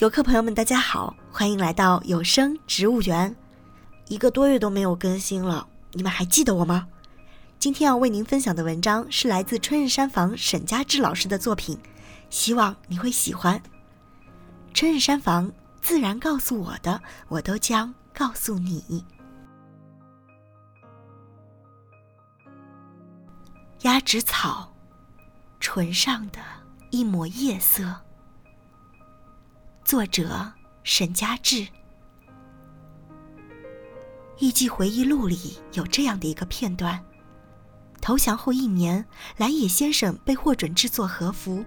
游客朋友们，大家好，欢迎来到有声植物园。一个多月都没有更新了，你们还记得我吗？今天要为您分享的文章是来自春日山房沈佳志老师的作品，希望你会喜欢。春日山房自然告诉我的，我都将告诉你。鸭跖草，唇上的一抹夜色。作者沈佳志。艺伎回忆录里有这样的一个片段：投降后一年，蓝野先生被获准制作和服。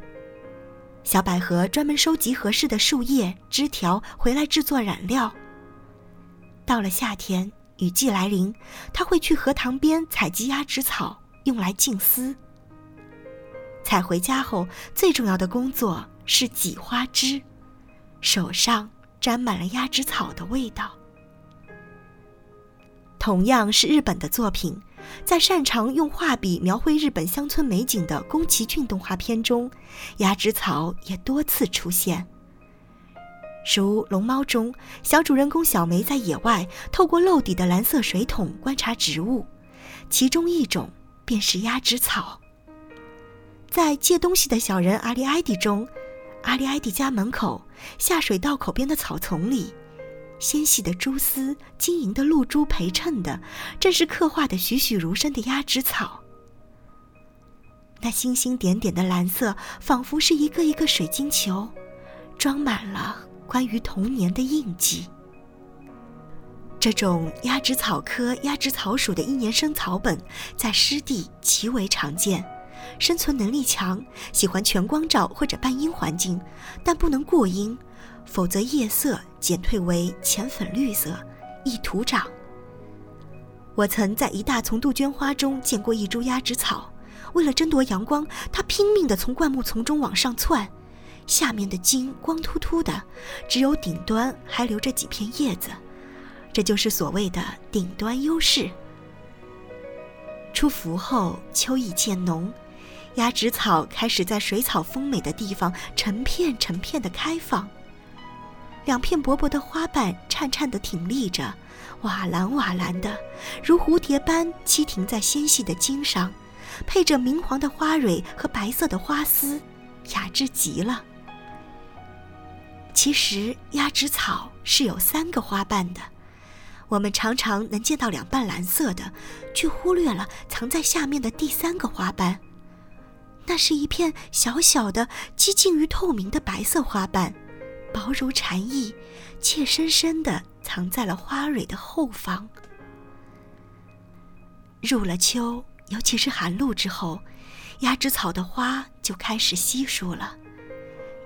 小百合专门收集合适的树叶、枝条回来制作染料。到了夏天，雨季来临，他会去荷塘边采集鸭跖草，用来浸丝。采回家后，最重要的工作是挤花枝。手上沾满了鸭跖草的味道。同样是日本的作品，在擅长用画笔描绘日本乡村美景的宫崎骏动画片中，鸭跖草也多次出现。如《龙猫》中，小主人公小梅在野外透过漏底的蓝色水桶观察植物，其中一种便是鸭跖草。在借东西的小人阿里埃迪中。阿里埃迪家门口下水道口边的草丛里，纤细的蛛丝、晶莹的露珠陪衬的，正是刻画的栩栩如生的鸭跖草。那星星点点的蓝色，仿佛是一个一个水晶球，装满了关于童年的印记。这种鸭跖草科鸭跖草属的一年生草本，在湿地极为常见。生存能力强，喜欢全光照或者半阴环境，但不能过阴，否则叶色减退为浅粉绿色，易徒长。我曾在一大丛杜鹃花中见过一株鸭跖草，为了争夺阳光，它拼命地从灌木丛中往上窜，下面的茎光秃秃的，只有顶端还留着几片叶子，这就是所谓的顶端优势。出伏后，秋意渐浓。鸭跖草开始在水草丰美的地方成片成片的开放，两片薄薄的花瓣颤颤的挺立着，瓦蓝瓦蓝的，如蝴蝶般栖停在纤细的茎上，配着明黄的花蕊和白色的花丝，雅致极了。其实鸭跖草是有三个花瓣的，我们常常能见到两瓣蓝色的，却忽略了藏在下面的第三个花瓣。那是一片小小的、接近于透明的白色花瓣，薄如蝉翼，怯生生地藏在了花蕊的后方。入了秋，尤其是寒露之后，鸭跖草的花就开始稀疏了。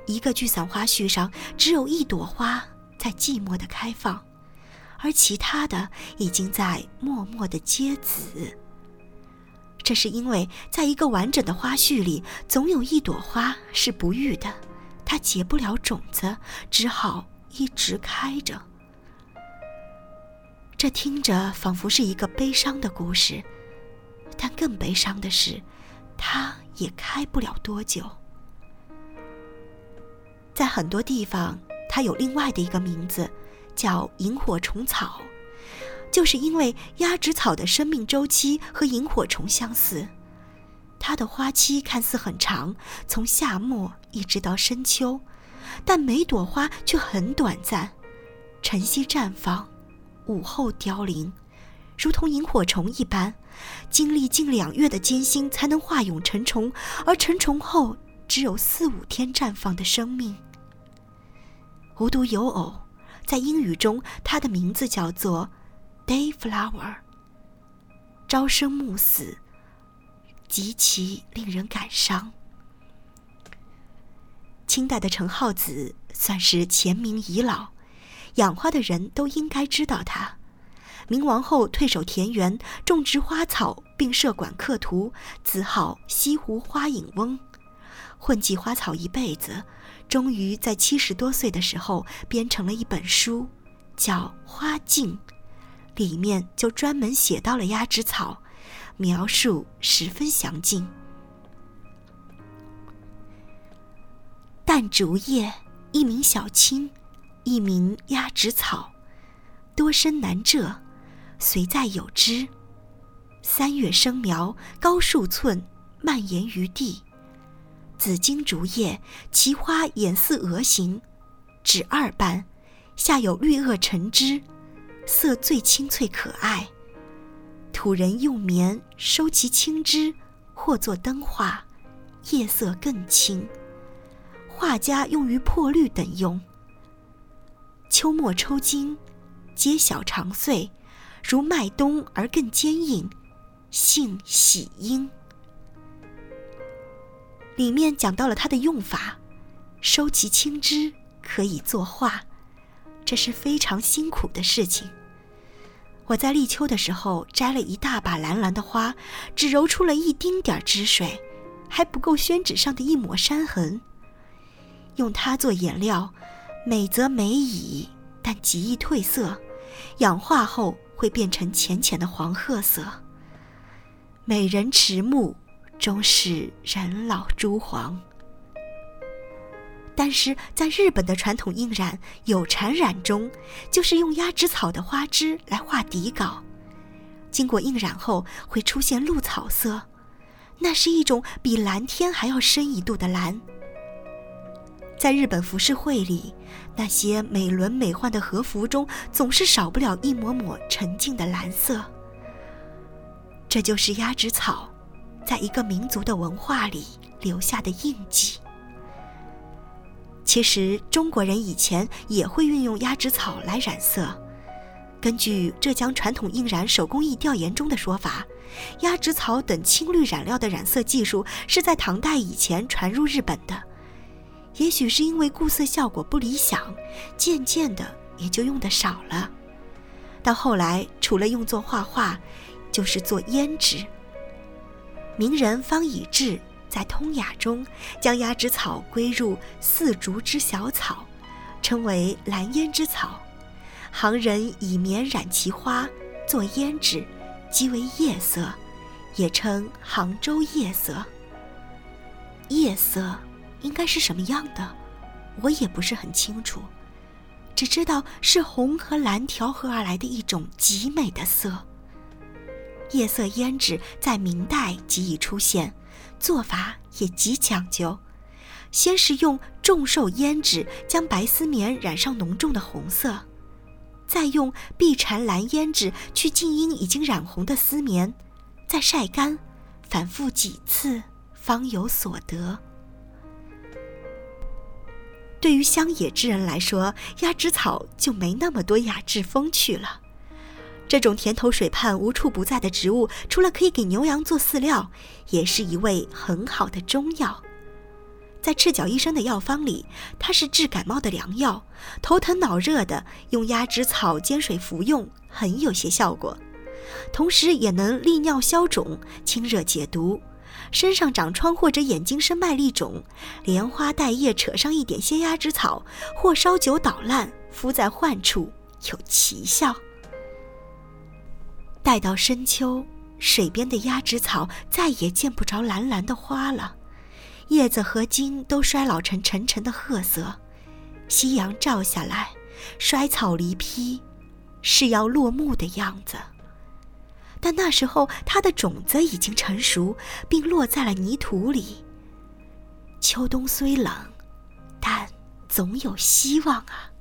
一个聚散花序上只有一朵花在寂寞地开放，而其他的已经在默默地结籽。这是因为，在一个完整的花序里，总有一朵花是不育的，它结不了种子，只好一直开着。这听着仿佛是一个悲伤的故事，但更悲伤的是，它也开不了多久。在很多地方，它有另外的一个名字，叫萤火虫草。就是因为鸭跖草的生命周期和萤火虫相似，它的花期看似很长，从夏末一直到深秋，但每朵花却很短暂，晨曦绽放，午后凋零，如同萤火虫一般，经历近两月的艰辛才能化蛹成虫，而成虫后只有四五天绽放的生命。无独有偶，在英语中，它的名字叫做。Dayflower，朝生暮死，极其令人感伤。清代的陈浩子算是前明遗老，养花的人都应该知道他。明亡后退守田园，种植花草，并设馆刻图，自号西湖花影翁。混迹花草一辈子，终于在七十多岁的时候编成了一本书，叫《花镜》。里面就专门写到了鸭跖草，描述十分详尽。淡竹叶，一名小青，一名鸭跖草，多深难蛰，随在有之。三月生苗，高数寸，蔓延于地。紫荆竹叶，其花眼似鹅形，指二瓣，下有绿萼沉枝，色最清翠可爱。土人用棉收其青枝，或作灯画，叶色更清。画家用于破绿等用。秋末抽茎，皆小长穗，如麦冬而更坚硬，性喜阴。里面讲到了它的用法，收其青枝可以作画，这是非常辛苦的事情。我在立秋的时候摘了一大把蓝蓝的花，只揉出了一丁点儿汁水，还不够宣纸上的一抹山痕。用它做颜料，美则美矣，但极易褪色，氧化后会变成浅浅的黄褐色。美人迟暮。终是人老珠黄。但是在日本的传统印染有缠染中，就是用鸭跖草的花枝来画底稿，经过印染后会出现露草色，那是一种比蓝天还要深一度的蓝。在日本浮世绘里，那些美轮美奂的和服中，总是少不了一抹抹沉静的蓝色。这就是鸭跖草。在一个民族的文化里留下的印记。其实中国人以前也会运用鸭跖草来染色。根据浙江传统印染手工艺调研中的说法，鸭跖草等青绿染料的染色技术是在唐代以前传入日本的。也许是因为固色效果不理想，渐渐的也就用的少了。到后来，除了用作画画，就是做胭脂。名人方以智在《通雅》中将鸭跖草归入四竹之小草，称为蓝胭脂草。行人以棉染其花作胭脂，即为夜色，也称杭州夜色。夜色应该是什么样的？我也不是很清楚，只知道是红和蓝调和而来的一种极美的色。夜色胭脂在明代即已出现，做法也极讲究。先是用重寿胭脂将白丝棉染上浓重的红色，再用碧蝉蓝胭脂去浸阴已经染红的丝棉，再晒干，反复几次方有所得。对于乡野之人来说，鸭跖草就没那么多雅致风趣了。这种田头水畔无处不在的植物，除了可以给牛羊做饲料，也是一味很好的中药。在赤脚医生的药方里，它是治感冒的良药。头疼脑热的，用鸭跖草煎水服用，很有些效果。同时也能利尿消肿、清热解毒。身上长疮或者眼睛生麦粒肿，莲花带叶扯上一点鲜鸭跖草，或烧酒捣烂，敷在患处，有奇效。待到深秋，水边的鸭跖草再也见不着蓝蓝的花了，叶子和茎都衰老成沉沉的褐色。夕阳照下来，衰草离披，是要落幕的样子。但那时候，它的种子已经成熟，并落在了泥土里。秋冬虽冷，但总有希望啊！